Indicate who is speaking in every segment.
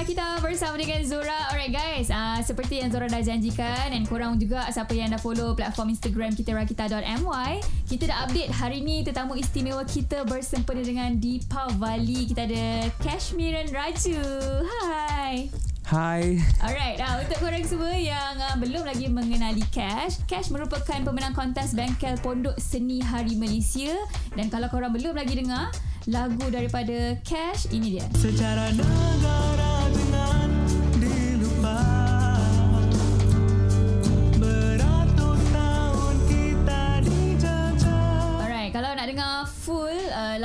Speaker 1: Rakita bersama dengan Zora. Alright guys, uh, seperti yang Zora dah janjikan dan korang juga siapa yang dah follow platform Instagram kita rakita.my, kita dah update hari ni tetamu istimewa kita bersempena dengan Deepavali. Kita ada Kashmiran Raju. Hai.
Speaker 2: Hai.
Speaker 1: Alright, uh, untuk korang semua yang uh, belum lagi mengenali Cash, Cash merupakan pemenang kontes bengkel Pondok Seni Hari Malaysia dan kalau korang belum lagi dengar lagu daripada Cash, ini dia.
Speaker 2: Secara negara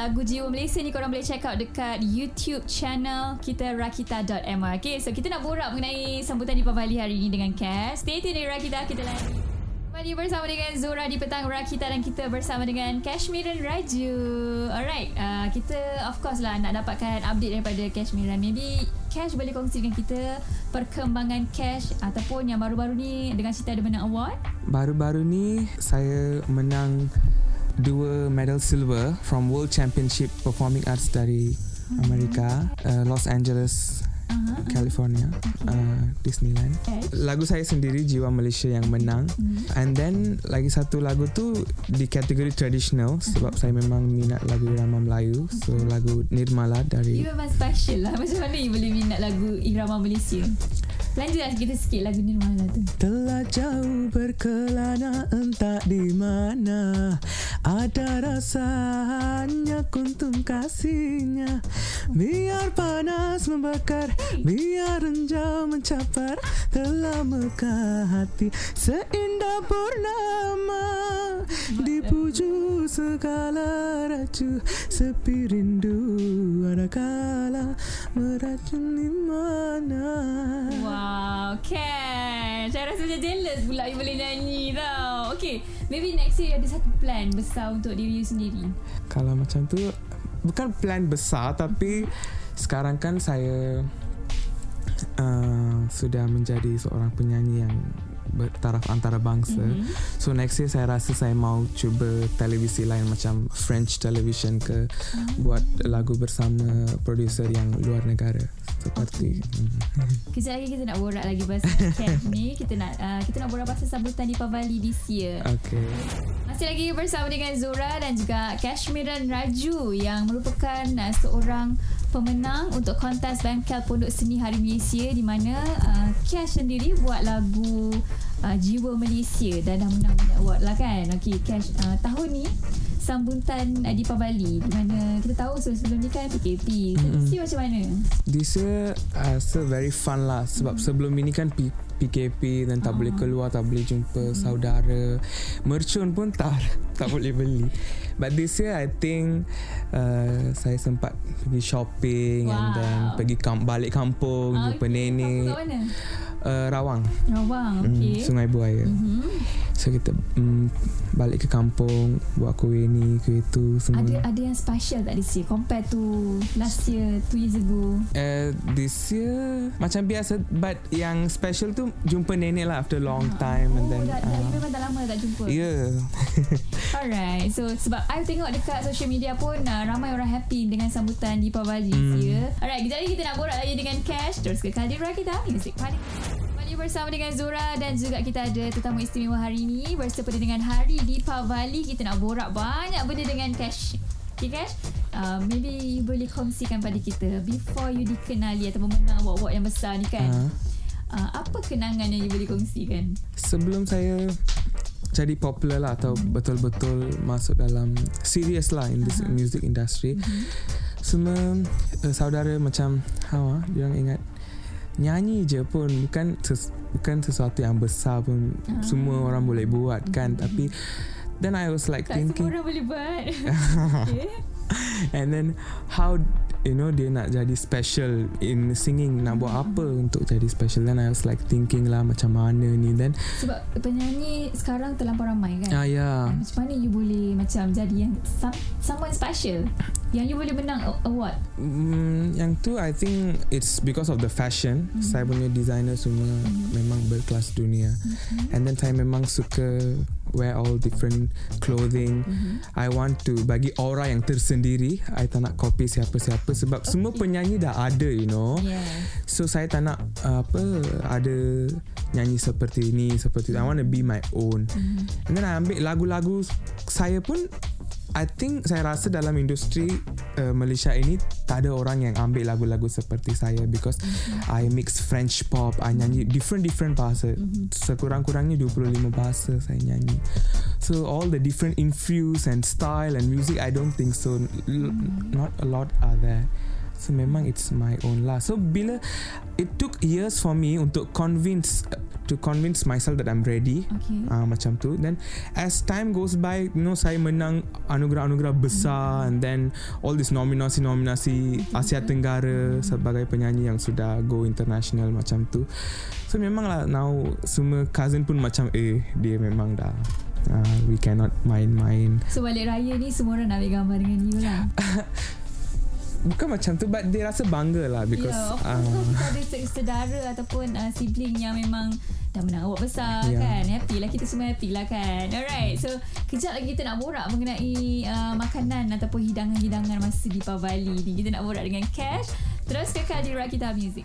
Speaker 1: lagu Jiwa Malaysia ni korang boleh check out dekat YouTube channel kita rakita.my. Okay, so kita nak borak mengenai sambutan Deepavali hari ni dengan Cash. Stay tune di Rakita kita lagi. Kembali bersama dengan Zora di Petang Rakita dan kita bersama dengan Kashmiran Raju. Alright, uh, kita of course lah nak dapatkan update daripada Kashmiran. Maybe Cash boleh kongsi dengan kita perkembangan Cash ataupun yang baru-baru ni dengan cerita ada menang award.
Speaker 2: Baru-baru ni saya menang dua medal silver from World Championship Performing Arts dari Amerika, uh, Los Angeles,
Speaker 1: Uh-huh.
Speaker 2: California, uh, Disneyland.
Speaker 1: Okay.
Speaker 2: Lagu saya sendiri Jiwa Malaysia yang menang. And then lagi satu lagu tu di kategori traditional sebab saya memang minat lagu irama Melayu. So lagu Nirmala dari
Speaker 1: You memang special lah Macam mana you boleh minat lagu Irama Malaysia Belanja lah kita sikit lagu ni mana tu
Speaker 2: Telah jauh berkelana entah di mana. Ada rasanya kuntum kasihnya. Biar panas membakar Biar renjau mencapar Telah mekah hati Seindah purnama. Dipuju segala racu Sepi rindu Ada kala meracuni mana
Speaker 1: Cash. Saya rasa macam jealous pula You boleh nyanyi tau. Okay Maybe next year ada satu plan Besar untuk diri you sendiri.
Speaker 2: Kalau macam tu Bukan plan besar Tapi Sekarang kan saya uh, Sudah menjadi seorang penyanyi yang Bertaraf antarabangsa.
Speaker 1: Mhm.
Speaker 2: mm-hmm. So next year saya rasa Saya mau cuba televisi lain Macam French television ke Buat lagu bersama Producer yang luar negara Seperti.
Speaker 1: Kejap lagi kita nak borak lagi Pasal Cash ni Kita nak uh, Kita nak borak pasal sambutan Deepavali this year
Speaker 2: Okay
Speaker 1: Masih lagi bersama dengan Zora dan juga Kashmiran Raju yang merupakan uh, seorang pemenang untuk kontes bengkel Pondok Seni Hari Malaysia di mana uh, Cash sendiri buat lagu uh, Jiwa Malaysia dan dah menang banyak award lah kan. Okey Cash uh, tahun ni sambutan uh, Deepavali di mana kita tahu sebelum ni kan PKP. So, mesti macam mana?
Speaker 2: This year I rasa very fun lah Sebab sebelum ini kan P- PKP Dan tak
Speaker 1: Ah.
Speaker 2: boleh keluar Tak boleh jumpa saudara Mercun pun tak Tak boleh beli But this year I think uh, Saya sempat Pergi shopping And
Speaker 1: Wow.
Speaker 2: then Pergi kam- balik kampung
Speaker 1: Ah,
Speaker 2: Jumpa
Speaker 1: okey.
Speaker 2: nenek
Speaker 1: Kamu kat mana?
Speaker 2: Uh, Rawang
Speaker 1: Rawang.
Speaker 2: mm,
Speaker 1: Okey.
Speaker 2: Sungai Buaya
Speaker 1: Mhm.
Speaker 2: So kita mm, Balik ke kampung Buat kuih ni Kuih tu semua
Speaker 1: Ada ada yang special tak this year compare to last year, two years ago?
Speaker 2: Uh, this year Macam biasa But yang special tu Jumpa nenek lah After long time
Speaker 1: oh,
Speaker 2: And then
Speaker 1: dah, dah,
Speaker 2: uh,
Speaker 1: you memang dah lama tak jumpa.
Speaker 2: Yeah
Speaker 1: Alright. So sebab I tengok dekat social media pun uh, ramai orang happy dengan sambutan Deepavali
Speaker 2: Hmm.
Speaker 1: hmm. ya. Alright, kejap lagi kita nak borak lagi dengan Cash. Terus ke Kadira kita Music Party. Bersama dengan Zura dan juga kita ada tetamu istimewa hari ini bersempena dengan Hari Deepavali. Kita nak borak banyak benda dengan Cash. Okay Cash? Uh, maybe you boleh kongsikan pada kita before you dikenali ataupun menang award-award yang besar ni kan.
Speaker 2: uh,
Speaker 1: Uh, apa kenangan yang you boleh kongsikan?
Speaker 2: Sebelum saya Jadi popular lah Atau betul-betul Masuk dalam Serious lah In this
Speaker 1: Aha.
Speaker 2: music industry
Speaker 1: Mhm.
Speaker 2: Semua uh, Saudara macam How ah Diorang ingat Nyanyi je pun Bukan ses, Bukan sesuatu yang besar pun
Speaker 1: Ah.
Speaker 2: Semua orang boleh buat kan
Speaker 1: Mhm.
Speaker 2: Tapi Then I was like
Speaker 1: Tak
Speaker 2: thinking
Speaker 1: semua orang boleh buat. okay.
Speaker 2: And then how you know dia nak jadi special in singing nak buat apa untuk jadi special then I was like thinking lah macam mana ni then
Speaker 1: Sebab penyanyi sekarang terlampau ramai kan.
Speaker 2: ah ya
Speaker 1: Macam mana you boleh macam jadi yang some, someone special yang you boleh menang award.
Speaker 2: mm, yang tu I think it's because of the fashion
Speaker 1: Mhm.
Speaker 2: saya punya designer semua
Speaker 1: Mhm.
Speaker 2: memang berkelas dunia
Speaker 1: Mm-hmm.
Speaker 2: and then saya memang suka wear all different clothing.
Speaker 1: Mhm.
Speaker 2: I want to bagi aura yang tersendiri. I tak nak copy siapa-siapa sebab okay. semua penyanyi dah ada, you know.
Speaker 1: Yeah.
Speaker 2: So saya tak nak uh, apa ada nyanyi seperti ini seperti itu. I want to be my own.
Speaker 1: Mhm.
Speaker 2: And then I ambil lagu-lagu saya pun I think saya rasa dalam industri uh, Malaysia ini tak ada orang yang ambil lagu-lagu seperti saya because I mix French pop, I nyanyi different different bahasa.
Speaker 1: Mhm.
Speaker 2: Sekurang-kurangnya 25 bahasa saya nyanyi. So all the different infuse and style and music I don't think so L- not a lot are there. So memang it's my own lah. So bila it took years for me untuk convince to convince myself that I'm ready.
Speaker 1: Okay.
Speaker 2: Uh, macam tu. Then as time goes by, you know saya menang anugerah-anugerah besar and then all this nominasi-nominasi Asia Tenggara sebagai penyanyi yang sudah go international macam tu. So memanglah now semua cousin pun macam eh dia memang dah uh, we cannot main-main.
Speaker 1: So balik raya ni semua orang nak ambil gambar dengan you lah.
Speaker 2: Bukan macam tu but dia rasa bangga lah because
Speaker 1: yeah, of
Speaker 2: uh,
Speaker 1: course kita ada se- saudara ataupun uh, sibling yang memang dah menang award besar
Speaker 2: Yeah.
Speaker 1: kan. Happy lah kita semua happy lah kan. Alright. So kejap lagi kita nak borak mengenai uh, makanan ataupun hidangan-hidangan masa di Pavali ni. Kita nak borak dengan Cash. Terus kekal di Rakita Music.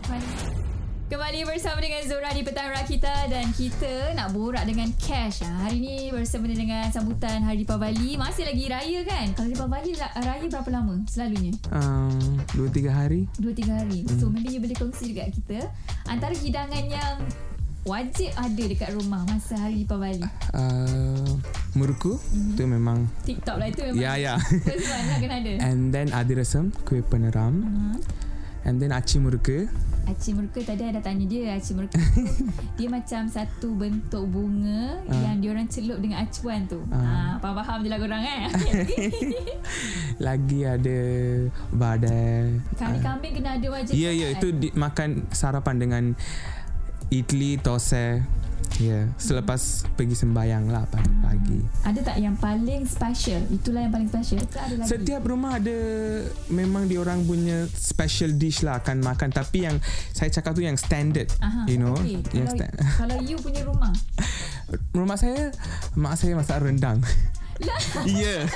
Speaker 1: Kembali bersama dengan Zora di Petang Rakita dan kita nak borak dengan Cash. Ha, hari ni bersama dengan sambutan Hari Pavali. Masih lagi raya kan? Kalau ra- raya berapa lama selalunya?
Speaker 2: um, dua tiga hari.
Speaker 1: Dua tiga hari
Speaker 2: Hmm.
Speaker 1: So maybe you boleh kongsi dekat kita Antara hidangan yang Wajib ada dekat rumah Masa hari Deepavali
Speaker 2: Uh, muruku
Speaker 1: Mhm.
Speaker 2: tu memang
Speaker 1: TikTok lah itu memang
Speaker 2: ya ya.
Speaker 1: First one lah kena ada
Speaker 2: And then adiresam kuih peneram
Speaker 1: uh-huh.
Speaker 2: And then aci muruku.
Speaker 1: Aci Murka tadi ada tanya dia Aci Murka Dia macam satu bentuk bunga
Speaker 2: Ah.
Speaker 1: Yang diorang celup dengan acuan tu
Speaker 2: Ah.
Speaker 1: ah. Faham-faham je lah korang eh
Speaker 2: Lagi ada badai.
Speaker 1: Kari kambing kena ada wajib
Speaker 2: Ya ya
Speaker 1: kan?
Speaker 2: itu di, makan sarapan dengan idli tose. Ya, yeah. selepas pergi sembayang lah pagi-pagi.
Speaker 1: Ada tak yang paling special Itulah yang paling special Ke ada lagi
Speaker 2: Setiap rumah ada memang diorang punya special dish lah akan makan tapi yang saya cakap tu yang standard.
Speaker 1: Aha,
Speaker 2: you know,
Speaker 1: okay.
Speaker 2: yang
Speaker 1: kalau,
Speaker 2: sta-
Speaker 1: kalau you punya rumah
Speaker 2: Rumah saya mak saya masak rendang.
Speaker 1: Lah
Speaker 2: Ya.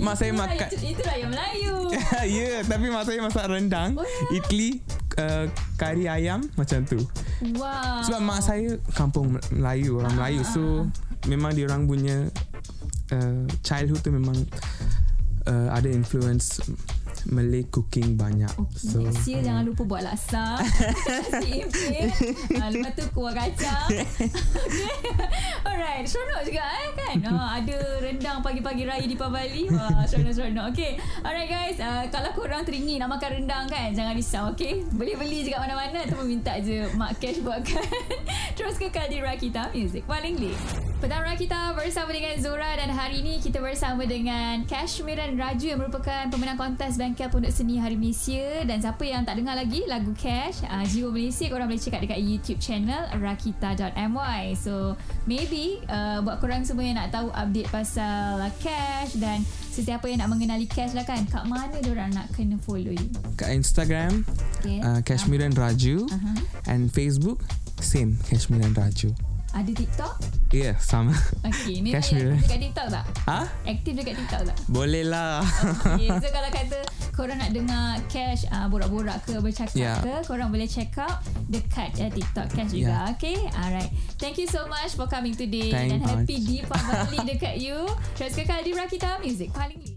Speaker 2: mak saya makan
Speaker 1: Itulah yang Melayu
Speaker 2: ya, yeah, tapi mak saya masak rendang,
Speaker 1: Oh, ya?
Speaker 2: idli, uh, kari ayam macam tu.
Speaker 1: Wow
Speaker 2: Sebab mak saya kampung Melayu, orang
Speaker 1: Ah,
Speaker 2: Melayu.
Speaker 1: ah,
Speaker 2: So memang dia orang punya uh, childhood tu memang uh, ada influence Malay cooking banyak.
Speaker 1: Okay,
Speaker 2: So
Speaker 1: next year jangan lupa buat laksa. Nasi impit uh, Lepas tu kuah kacang. Okay. Alright Seronok juga eh kan? Uh, Ada rendang pagi-pagi raya di Pavali. Wah seronok-seronok Okay Alright guys. Uh, Kalau korang teringin nak makan rendang kan? Jangan risau okay Boleh beli kat mana-mana Ataupun minta je Mak Cash buatkan. Terus kekal di Rakita Music. Paling lead Petang Rakita bersama dengan Zora Dan hari ini kita bersama dengan Kashmiran Raju Yang merupakan pemenang kontes Bengkel Pondok Seni Hari Malaysia. Dan siapa yang tak dengar lagi Lagu Cash uh, Jiwa Malaysia Korang boleh check out dekat YouTube channel Rakita.my So maybe uh, Buat korang semua yang nak tahu Update pasal uh, Cash Dan sesiapa yang nak mengenali Cash lah kan Kat mana diorang nak kena follow you?
Speaker 2: Kat Instagram
Speaker 1: Okay
Speaker 2: uh, Kashmiran Raju.
Speaker 1: Uh-huh.
Speaker 2: and Facebook same Kashmiran Raju.
Speaker 1: Ada TikTok?
Speaker 2: Ya, yeah, sama.
Speaker 1: Okay Memang
Speaker 2: Kashmiran.
Speaker 1: aktif dekat TikTok tak?
Speaker 2: Ha?
Speaker 1: Aktif dekat TikTok tak?
Speaker 2: Boleh lah.
Speaker 1: Okay, so kalau kata korang nak dengar Cash uh, borak-borak ke bercakap
Speaker 2: Yeah.
Speaker 1: ke, korang boleh check out dekat uh, TikTok Cash juga.
Speaker 2: Yeah.
Speaker 1: Okay, alright. Thank you so much for coming today
Speaker 2: Thank
Speaker 1: dan
Speaker 2: much.
Speaker 1: happy Deepavali dekat you. Terus kekal di Rakita Music paling.